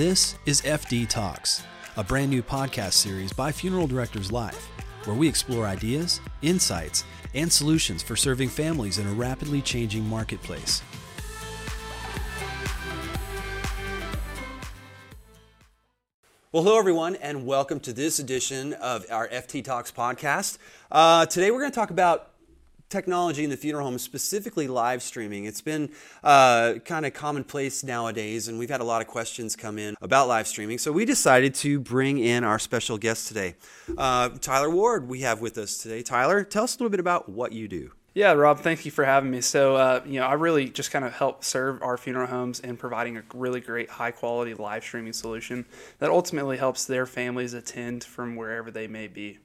This is FD Talks, a brand new podcast series by Funeral Directors Life, where we explore ideas, insights, and solutions for serving families in a rapidly changing marketplace. Well, hello, everyone, and welcome to this edition of our FD Talks podcast. Uh, today, we're going to talk about technology in the funeral home, specifically live streaming. It's been uh, kind of commonplace nowadays, and we've had a lot of questions come in about live streaming. So we decided to bring in our special guest today, uh, Tyler Ward. We have with us today. Tyler, tell us a little bit about what you do. Yeah, Rob, thank you for having me. So, uh, you know, I really just kind of help serve our funeral homes in providing a really great, high quality live streaming solution that ultimately helps their families attend from wherever they may be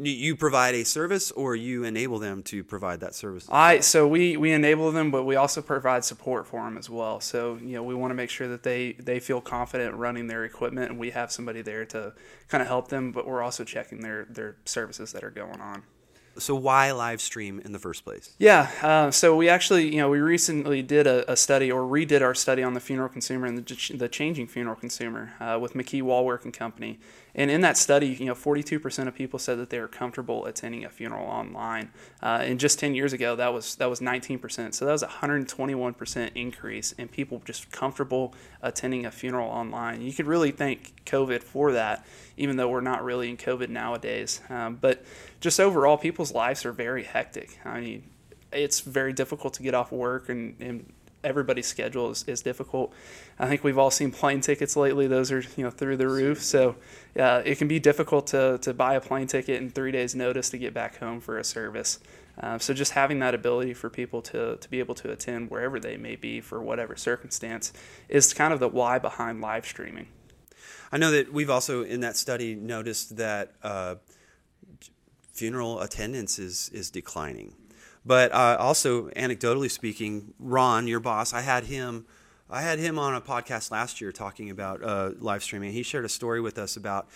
you provide a service or you enable them to provide that service? I so we we enable them but we also provide support for them as well. So you know we want to make sure that they they feel confident running their equipment and we have somebody there to kind of help them but we're also checking their their services that are going on so why live stream in the first place? Yeah, uh, so we actually, you know, we recently did a, a, study or redid our study on the funeral consumer and the, the changing funeral consumer uh, with McKee Wallwork and Company. And in that study, you know, 42% of people said that they were comfortable attending a funeral online. Uh, and just 10 years ago, that was that was 19%. So that was a 121% increase in people just comfortable attending a funeral online. You could really thank COVID for that, even though we're not really in COVID nowadays. Um, but just overall, people's lives are very hectic. I mean, it's very difficult to get off work and, and everybody's schedule is, is difficult. I think we've all seen plane tickets lately; those are you know through the roof. So it can be difficult to to buy a plane ticket in three days' notice to get back home for a service. Uh, so just having that ability for people to to be able to attend wherever they may be for whatever circumstance is kind of the why behind live streaming. I know that we've also in that study noticed that. Uh, funeral attendance is is declining. But uh, also, anecdotally speaking, Ron, your boss, I had him. I had him on a podcast last year talking about uh, live streaming. He shared a story with us about,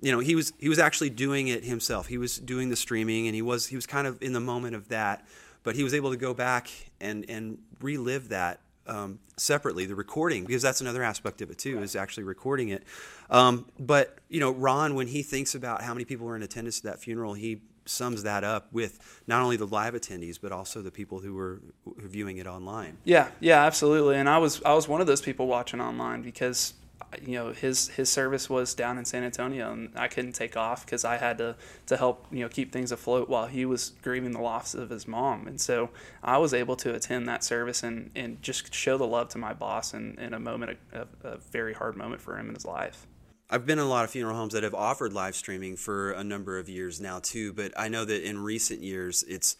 you know, he was he was actually doing it himself. He was doing the streaming, and he was he was kind of in the moment of that. But he was able to go back and and relive that um, separately, the recording, because that's another aspect of it too, is actually recording it. Um, but you know, Ron, when he thinks about how many people were in attendance at that funeral, he sums that up with not only the live attendees but also the people who were viewing it online. Yeah, yeah, absolutely. And I was I was one of those people watching online because you know his his service was down in San Antonio and I couldn't take off because I had to to help you know keep things afloat while he was grieving the loss of his mom and so I was able to attend that service and and just show the love to my boss in, in a moment a, a very hard moment for him in his life. I've been in a lot of funeral homes that have offered live streaming for a number of years now too, but I know that in recent years it's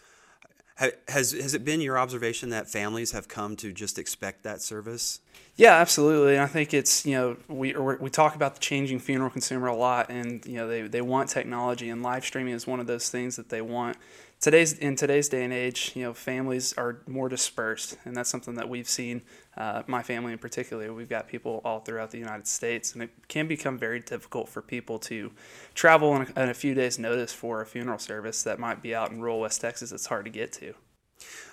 has has it been your observation that families have come to just expect that service? Yeah, absolutely. I think it's you know we we talk about the changing funeral consumer a lot, and you know they they want technology, and live streaming is one of those things that they want today's in today's day and age, you know, families are more dispersed, and that's something that we've seen. Uh, my family in particular, we've got people all throughout the United States, and it can become very difficult for people to travel in a, in a few days' notice for a funeral service that might be out in rural West Texas. It's hard to get to.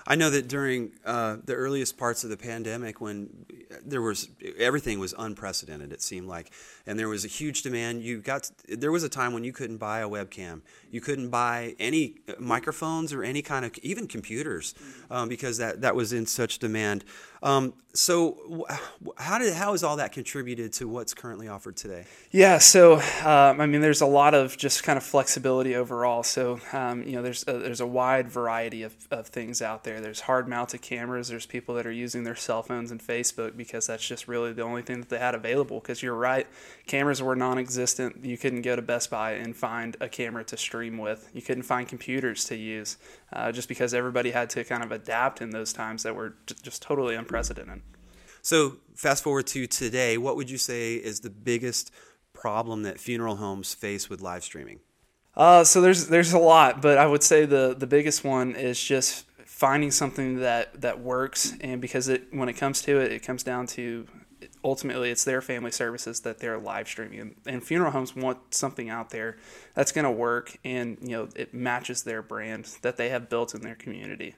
I know that during uh, the earliest parts of the pandemic, when there was everything was unprecedented, it seemed like, and there was a huge demand. You got there was a time when you couldn't buy a webcam, you couldn't buy any microphones or any kind of even computers um, because that that was in such demand. Um, so, how did how has all that contributed to what's currently offered today? Yeah, so um, I mean, there's a lot of just kind of flexibility overall. So, um, you know, there's a, there's a wide variety of, of things out there. There's hard mounted cameras. There's people that are using their cell phones and Facebook because that's just really the only thing that they had available. Because you're right, cameras were non-existent. You couldn't go to Best Buy and find a camera to stream with. You couldn't find computers to use, uh, just because everybody had to kind of adapt in those times that were just totally unprecedented. So, fast forward to today, what would you say is the biggest problem that funeral homes face with live streaming? Uh, so there's there's a lot, but I would say the the biggest one is just finding something that that works, and because it when it comes to it, it comes down to ultimately it's their family services that they're live streaming. And funeral homes want something out there that's going to work and you know it matches their brand that they have built in their community.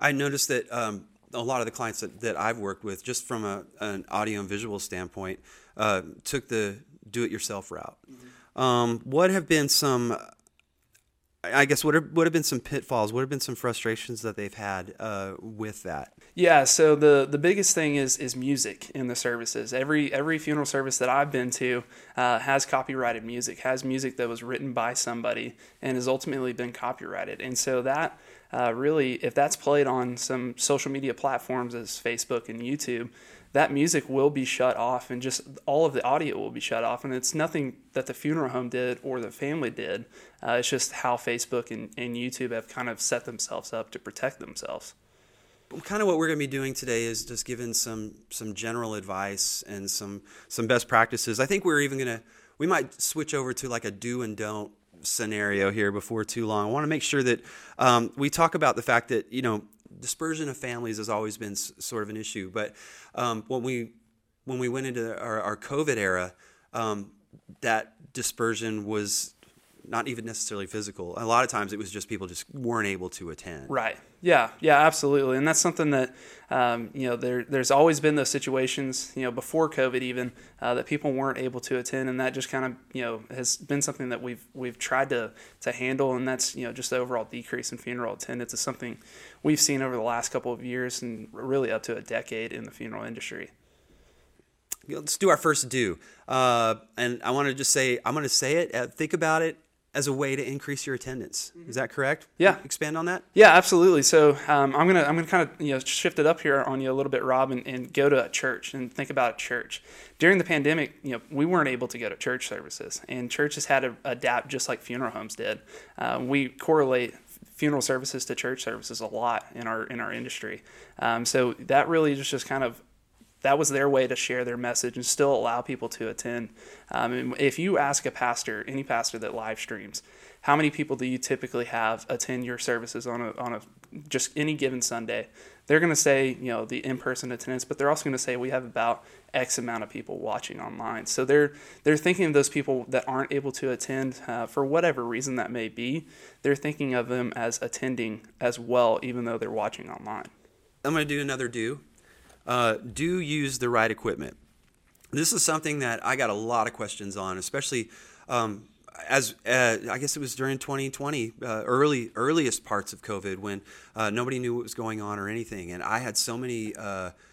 I noticed that um, a lot of the clients that, that I've worked with, just from a, an audio and visual standpoint, uh, took the do-it-yourself route. Mm-hmm. Um, what have been some I guess what have, what have been some pitfalls? What have been some frustrations that they've had uh, with that? Yeah, so the the biggest thing is is music in the services. Every every funeral service that I've been to uh, has copyrighted music, has music that was written by somebody and has ultimately been copyrighted. And so that uh, really, if that's played on some social media platforms as Facebook and YouTube, that music will be shut off and just all of the audio will be shut off. And it's nothing that the funeral home did or the family did. Uh, it's just how Facebook and, and YouTube have kind of set themselves up to protect themselves. Kind of what we're going to be doing today is just giving some some general advice and some some best practices. I think we're even going to we might switch over to like a do and don't scenario here before too long. I want to make sure that um, we talk about the fact that you know dispersion of families has always been sort of an issue. But um, when we when we went into our, our COVID era, um, that dispersion was not even necessarily physical. A lot of times it was just people just weren't able to attend. Right. Yeah. Yeah. Absolutely. And that's something that um, you know there there's always been those situations you know before COVID even uh, that people weren't able to attend, and that just kind of you know has been something that we've we've tried to to handle, and that's you know just the overall decrease in funeral attendance is something we've seen over the last couple of years and really up to a decade in the funeral industry let's do our first do. Uh, and I want to just say, I'm going to say it. Uh, think about it as a way to increase your attendance. Is that correct? Yeah. Expand on that. Yeah, absolutely. So um, I'm gonna I'm gonna kind of you know shift it up here on you a little bit, Rob, and, and go to a church and think about a church. During the pandemic, you know, we weren't able to go to church services, and churches had to adapt just like funeral homes did. Uh, we correlate funeral services to church services a lot in our in our industry. Um, so that really just just kind of that was their way to share their message and still allow people to attend. Um, if you ask a pastor, any pastor that live streams, how many people do you typically have attend your services on a on a just any given Sunday? They're going to say you know the in person attendance, but they're also going to say we have about X amount of people watching online. So they're they're thinking of those people that aren't able to attend uh, for whatever reason that may be. They're thinking of them as attending as well, even though they're watching online. I'm going to do another do uh, do use the right equipment. This is something that I got a lot of questions on, especially um, as uh, I guess it was during 2020, uh, early earliest parts of COVID when uh, nobody knew what was going on or anything, and I had so many.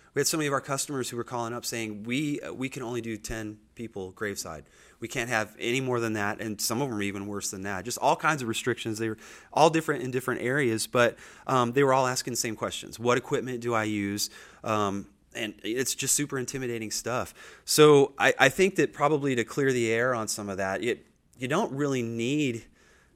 Uh, we had so many of our customers who were calling up saying we we can only do 10 people graveside we can't have any more than that, and some of them are even worse than that. Just all kinds of restrictions. They were all different in different areas, but um, they were all asking the same questions: What equipment do I use? Um, and it's just super intimidating stuff. So I, I, think that probably to clear the air on some of that, it, you don't really need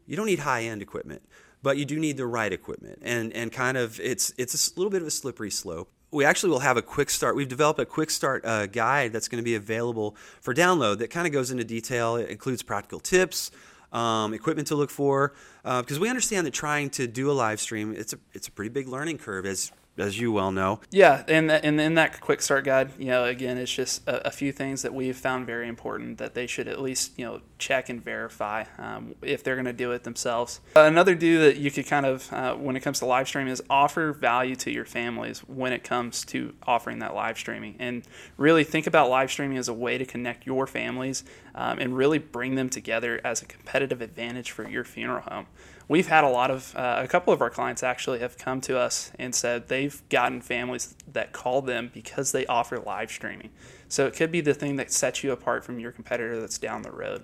you don't need high end equipment, but you do need the right equipment. And and kind of it's it's a little bit of a slippery slope we actually will have a quick start. We've developed a quick start uh, guide that's going to be available for download that kind of goes into detail. It includes practical tips, um, equipment to look for, because uh, we understand that trying to do a live stream it's a it's a pretty big learning curve as as you well know. Yeah, and and in that quick start guide, you know, again, it's just a, a, few things that we've found very important that they should at least you know check and verify um, if they're going to do it themselves. Another do that you could kind of uh, when it comes to live streaming is offer value to your families when it comes to offering that live streaming, and really think about live streaming as a way to connect your families um, and really bring them together as a competitive advantage for your funeral home. We've had a lot of uh, a couple of our clients actually have come to us and said they've gotten families that call them because they offer live streaming. So it could be the thing that sets you apart from your competitor that's down the road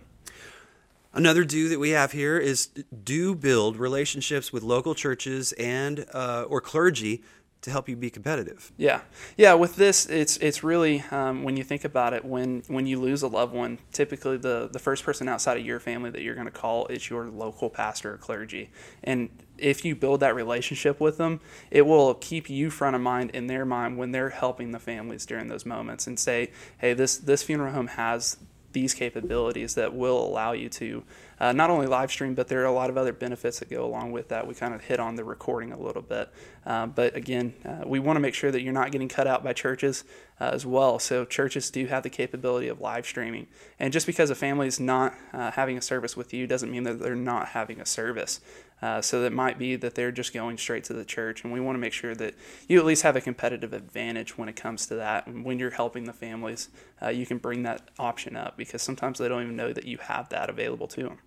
Another do that we have here is do build relationships with local churches and uh, or clergy to help you be competitive. Yeah, yeah. With this, it's it's really um, when you think about it, when when you lose a loved one, typically the the first person outside of your family that you're going to call is your local pastor or clergy, and if you build that relationship with them, it will keep you front of mind in their mind when they're helping the families during those moments, and say, hey, this this funeral home has these capabilities that will allow you to uh, not only live stream, but there are a lot of other benefits that go along with that. We kind of hit on the recording a little bit. Uh, but again, uh, we want to make sure that you're not getting cut out by churches. uh, as well. So churches do have the capability of live streaming. And just because a family is not uh, having a service with you doesn't mean that they're not having a service. Uh, so that might be that they're just going straight to the church, and we want to make sure that you at least have a competitive advantage when it comes to that. And when you're helping the families, uh, you can bring that option up because sometimes they don't even know that you have that available to them.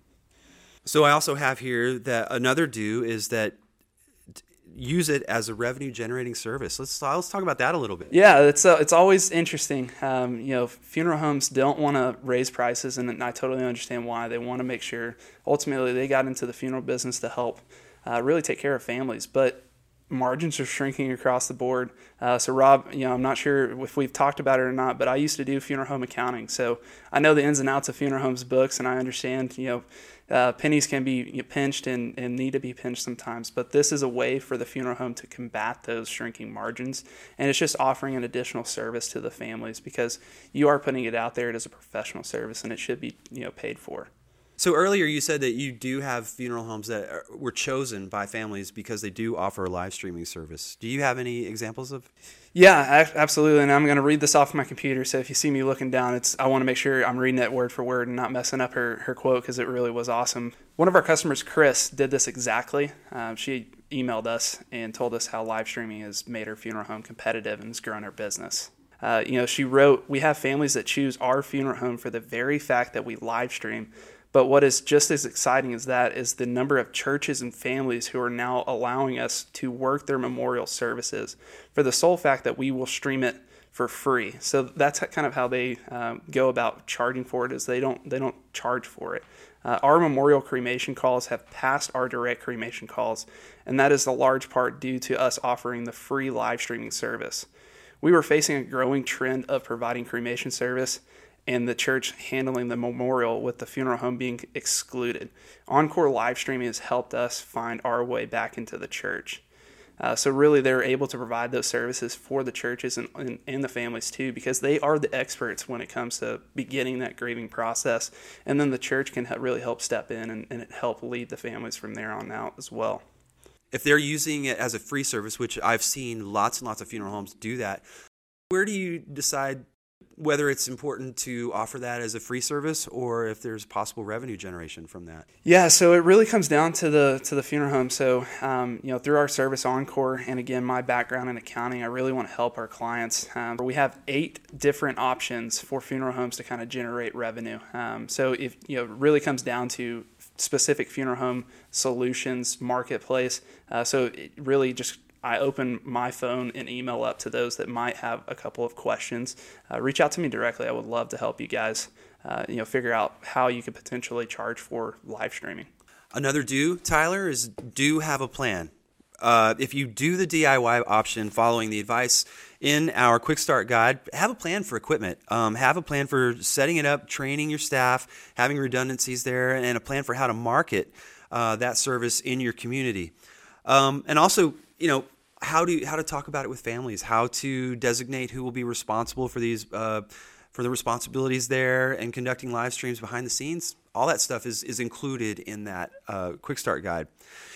So I also have here that another do is that use it as a revenue generating service. Let's let's talk about that a little bit. Yeah, it's uh, it's always interesting. Um, you know, funeral homes don't want to raise prices, and I totally understand why. They want to make sure ultimately they got into the funeral business to help uh, really take care of families, but margins are shrinking across the board. Uh, so Rob, you know, I'm not sure if we've talked about it or not, but I used to do funeral home accounting, so I know the ins and outs of funeral homes books, and I understand, you know uh, pennies can be pinched and, and need to be pinched sometimes, but this is a way for the funeral home to combat those shrinking margins. And it's just offering an additional service to the families because you are putting it out there as a professional service and it should be you know paid for. So earlier you said that you do have funeral homes that are, were chosen by families because they do offer a live streaming service. Do you have any examples of? Yeah, absolutely. And I'm going to read this off my computer. So if you see me looking down, it's I want to make sure I'm reading it word for word and not messing up her, her quote because it really was awesome. One of our customers, Chris, did this exactly. Um, she emailed us and told us how live streaming has made her funeral home competitive and has grown her business. Uh, you know, she wrote, We have families that choose our funeral home for the very fact that we live stream but what is just as exciting as that is the number of churches and families who are now allowing us to work their memorial services for the sole fact that we will stream it for free. So that's kind of how they um, go about charging for it. Is they don't they don't charge for it. Uh, our memorial cremation calls have passed our direct cremation calls, and that is a large part due to us offering the free live streaming service. We were facing a growing trend of providing cremation service, and the church handling the memorial with the funeral home being excluded. Encore live streaming has helped us find our way back into the church. Uh, so really, they're able to provide those services for the churches and, and, and, the families too, because they are the experts when it comes to beginning that grieving process. And then the church can really help step in and, and help lead the families from there on out as well. If they're using it as a free service, which I've seen lots and lots of funeral homes do that, where do you decide whether it's important to offer that as a free service or if there's possible revenue generation from that. Yeah, so it really comes down to the to the funeral home. So um, you know, through our service Encore, and again, my background in accounting, I really want to help our clients. Um, we have eight different options for funeral homes to kind of generate revenue. Um, so if you know, it really comes down to specific funeral home solutions marketplace. Uh, so it really just I open my phone and email up to those that might have a couple of questions. Uh, reach out to me directly. I would love to help you guys. Uh, you know, figure out how you could potentially charge for live streaming. Another do, Tyler, is do have a plan. Uh, if you do the DIY option following the advice in our quick start guide, have a plan for equipment. Um, have a plan for setting it up, training your staff, having redundancies there, and a plan for how to market uh, that service in your community. Um, and also, you know, how to how to talk about it with families, how to designate who will be responsible for these uh, for the responsibilities there, and conducting live streams behind the scenes. All that stuff is is included in that uh, quick start guide,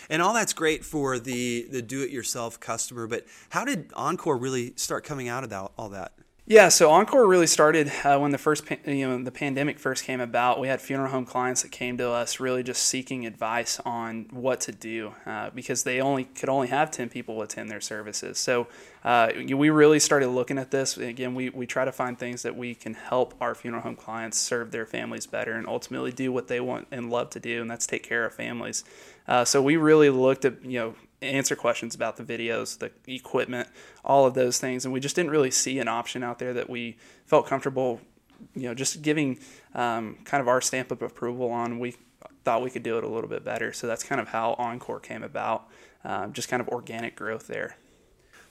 and all that's great for the the do it yourself customer. But how did Encore really start coming out of that, all that? Yeah, so Encore really started uh, when the first you know the pandemic first came about. We had funeral home clients that came to us really just seeking advice on what to do uh, because they only could only have ten people attend their services. So uh, we really started looking at this. Again, we we try to find things that we can help our funeral home clients serve their families better and ultimately do what they want and love to do, and that's take care of families. Uh, so we really looked at you know answer questions about the videos, the equipment, all of those things, and we just didn't really see an option out there that we felt comfortable, you know, just giving um, kind of our stamp of approval on. We thought we could do it a little bit better, so that's kind of how Encore came about, um, just kind of organic growth there.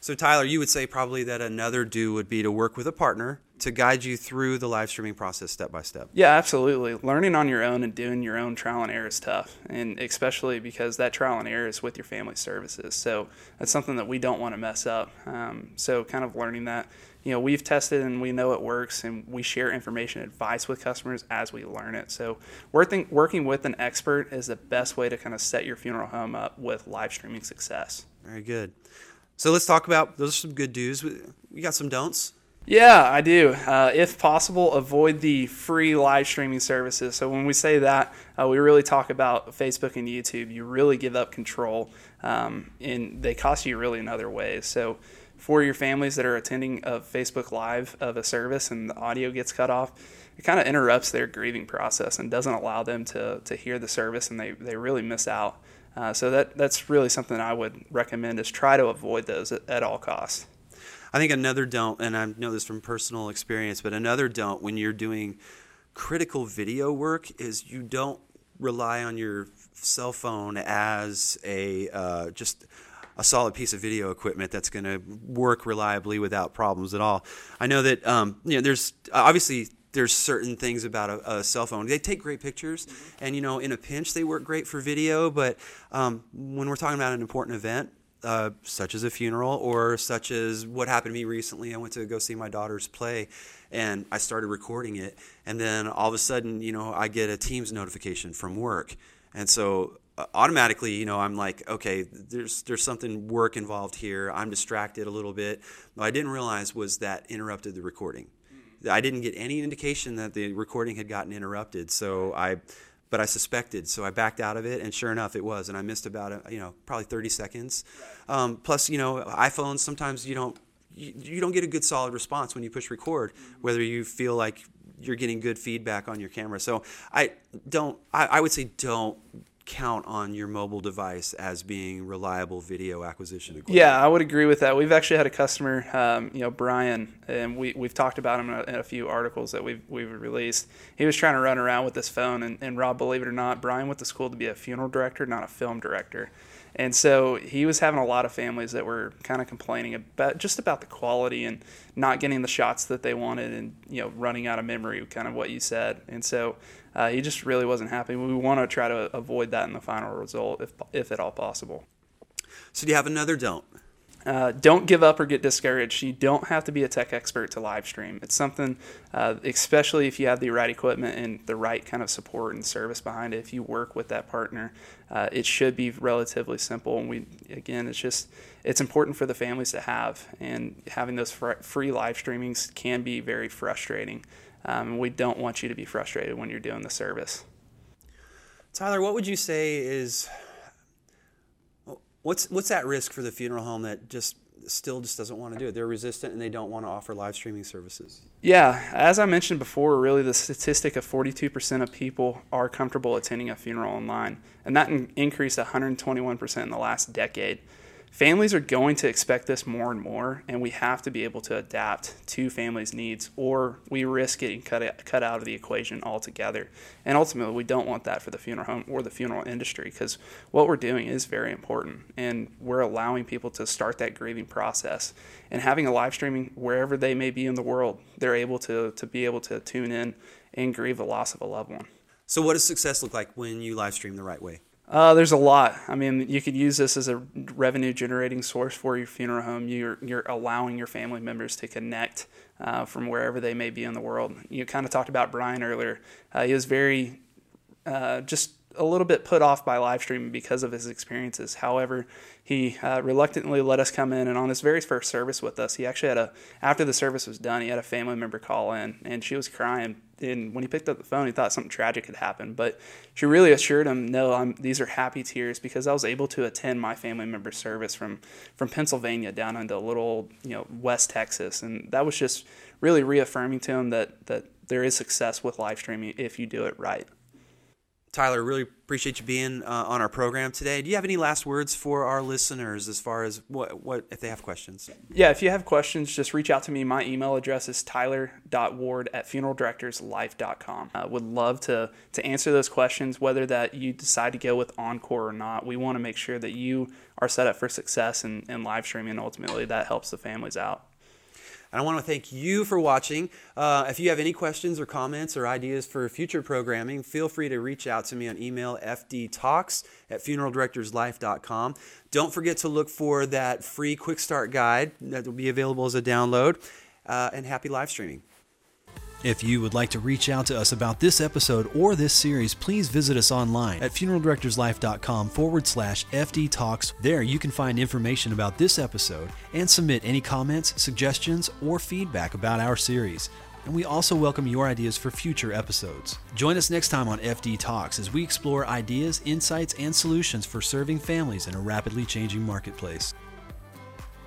So, Tyler, you would say probably that another do would be to work with a partner to guide you through the live streaming process step by step. Yeah, absolutely. Learning on your own and doing your own trial and error is tough, and especially because that trial and error is with your family services. So that's something that we don't want to mess up. Um, so, kind of learning that, you know, we've tested and we know it works, and we share information, and advice with customers as we learn it. So, working working with an expert is the best way to kind of set your funeral home up with live streaming success. Very good. So let's talk about those are some good do's. We got some don'ts. Yeah, I do. Uh, if possible, avoid the free live streaming services. So when we say that, uh, we really talk about Facebook and YouTube. You really give up control, um, and they cost you really in other ways. So for your families that are attending a Facebook Live of a service and the audio gets cut off, it kind of interrupts their grieving process and doesn't allow them to, to hear the service, and they, they really miss out. Uh, so that that's really something I would recommend is try to avoid those at, at all costs. I think another don't, and I know this from personal experience, but another don't when you're doing critical video work is you don't rely on your cell phone as a uh, just a solid piece of video equipment that's going to work reliably without problems at all. I know that um, you know there's obviously there's certain things about a, a, cell phone. They take great pictures, mm-hmm. and you know, in a pinch, they work great for video. But um, when we're talking about an important event, uh, such as a funeral or such as what happened to me recently. I went to go see my daughter's play and I started recording it. And then all of a sudden, you know, I get a Teams notification from work. And so uh, automatically, you know, I'm like, okay, there's there's something work involved here. I'm distracted a little bit. What I didn't realize was that interrupted the recording. I didn't get any indication that the recording had gotten interrupted. So I but I suspected, so I backed out of it, and sure enough, it was, and I missed about a, you know probably 30 seconds. Um, plus, you know, iPhones sometimes you don't you, you, don't get a good solid response when you push record, whether you feel like you're getting good feedback on your camera. So I don't. I, I would say don't count on your mobile device as being reliable video acquisition equipment. Yeah, I would agree with that. We've actually had a customer, um, you know, Brian, and we, we've talked about him in a, in a, few articles that we've, we've released. He was trying to run around with this phone, and, and Rob, believe it or not, Brian went to school to be a funeral director, not a film director. And so he was having a lot of families that were kind of complaining about just about the quality and not getting the shots that they wanted and you know running out of memory, kind of what you said. And so uh, he just really wasn't happy. We want to try to avoid that in the final result, if if at all possible. So do you have another don't? Uh, don't give up or get discouraged. You don't have to be a tech expert to live stream. It's something, uh, especially if you have the right equipment and the right kind of support and service behind it. If you work with that partner, uh, it should be relatively simple. And we, again, it's just it's important for the families to have. And having those free live streamings can be very frustrating. Um, we don't want you to be frustrated when you're doing the service. Tyler, what would you say is What's what's that risk for the funeral home that just still just doesn't want to do it? They're resistant and they don't want to offer live streaming services. Yeah, as I mentioned before, really the statistic of 42% of people are comfortable attending a funeral online, and that increased 121% in the last decade families are going to expect this more and more, and we have to be able to adapt to families' needs, or we risk getting cut, cut out of the equation altogether. And ultimately, we don't want that for the funeral home or the funeral industry because what we're doing is very important, and we're allowing people to start that grieving process. And having a live streaming wherever they may be in the world, they're able to, to be able to tune in and grieve the loss of a loved one. So, what does success look like when you live stream the right way? Uh, there's a lot. I mean, you could use this as a revenue generating source for your funeral home. You're, you're allowing your family members to connect uh, from wherever they may be in the world. You kind of talked about Brian earlier. Uh, he was very uh, just a little bit put off by live streaming because of his experiences. However, he uh, reluctantly let us come in, and on his very first service with us, he actually had a after the service was done, he had a family member call in, and she was crying. And when he picked up the phone, he thought something tragic had happened, but she really assured him, "No, I'm, these are happy tears because I was able to attend my family member's service from from Pennsylvania down into a little you know West Texas, and that was just really reaffirming to him that that there is success with live streaming if you do it right." Tyler, really appreciate you being uh, on our program today. Do you have any last words for our listeners as far as what, what if they have questions? Yeah, if you have questions, just reach out to me. My email address is tyler.ward at funeraldirectorslife.com. I would love to, to answer those questions, whether that you decide to go with Encore or not. We want to make sure that you are set up for success in, in live streaming. Ultimately, that helps the families out. And I want to thank you for watching. Uh, if you have any questions or comments or ideas for future programming, feel free to reach out to me on email fdtalks at funeraldirectorslife.com. Don't forget to look for that free quick start guide that will be available as a download. Uh, and happy live streaming. If you would like to reach out to us about this episode or this series, please visit us online at funeraldirectorslife.com forward slash FD Talks. There you can find information about this episode and submit any comments, suggestions, or feedback about our series. And we also welcome your ideas for future episodes. Join us next time on FD Talks as we explore ideas, insights, and solutions for serving families in a rapidly changing marketplace.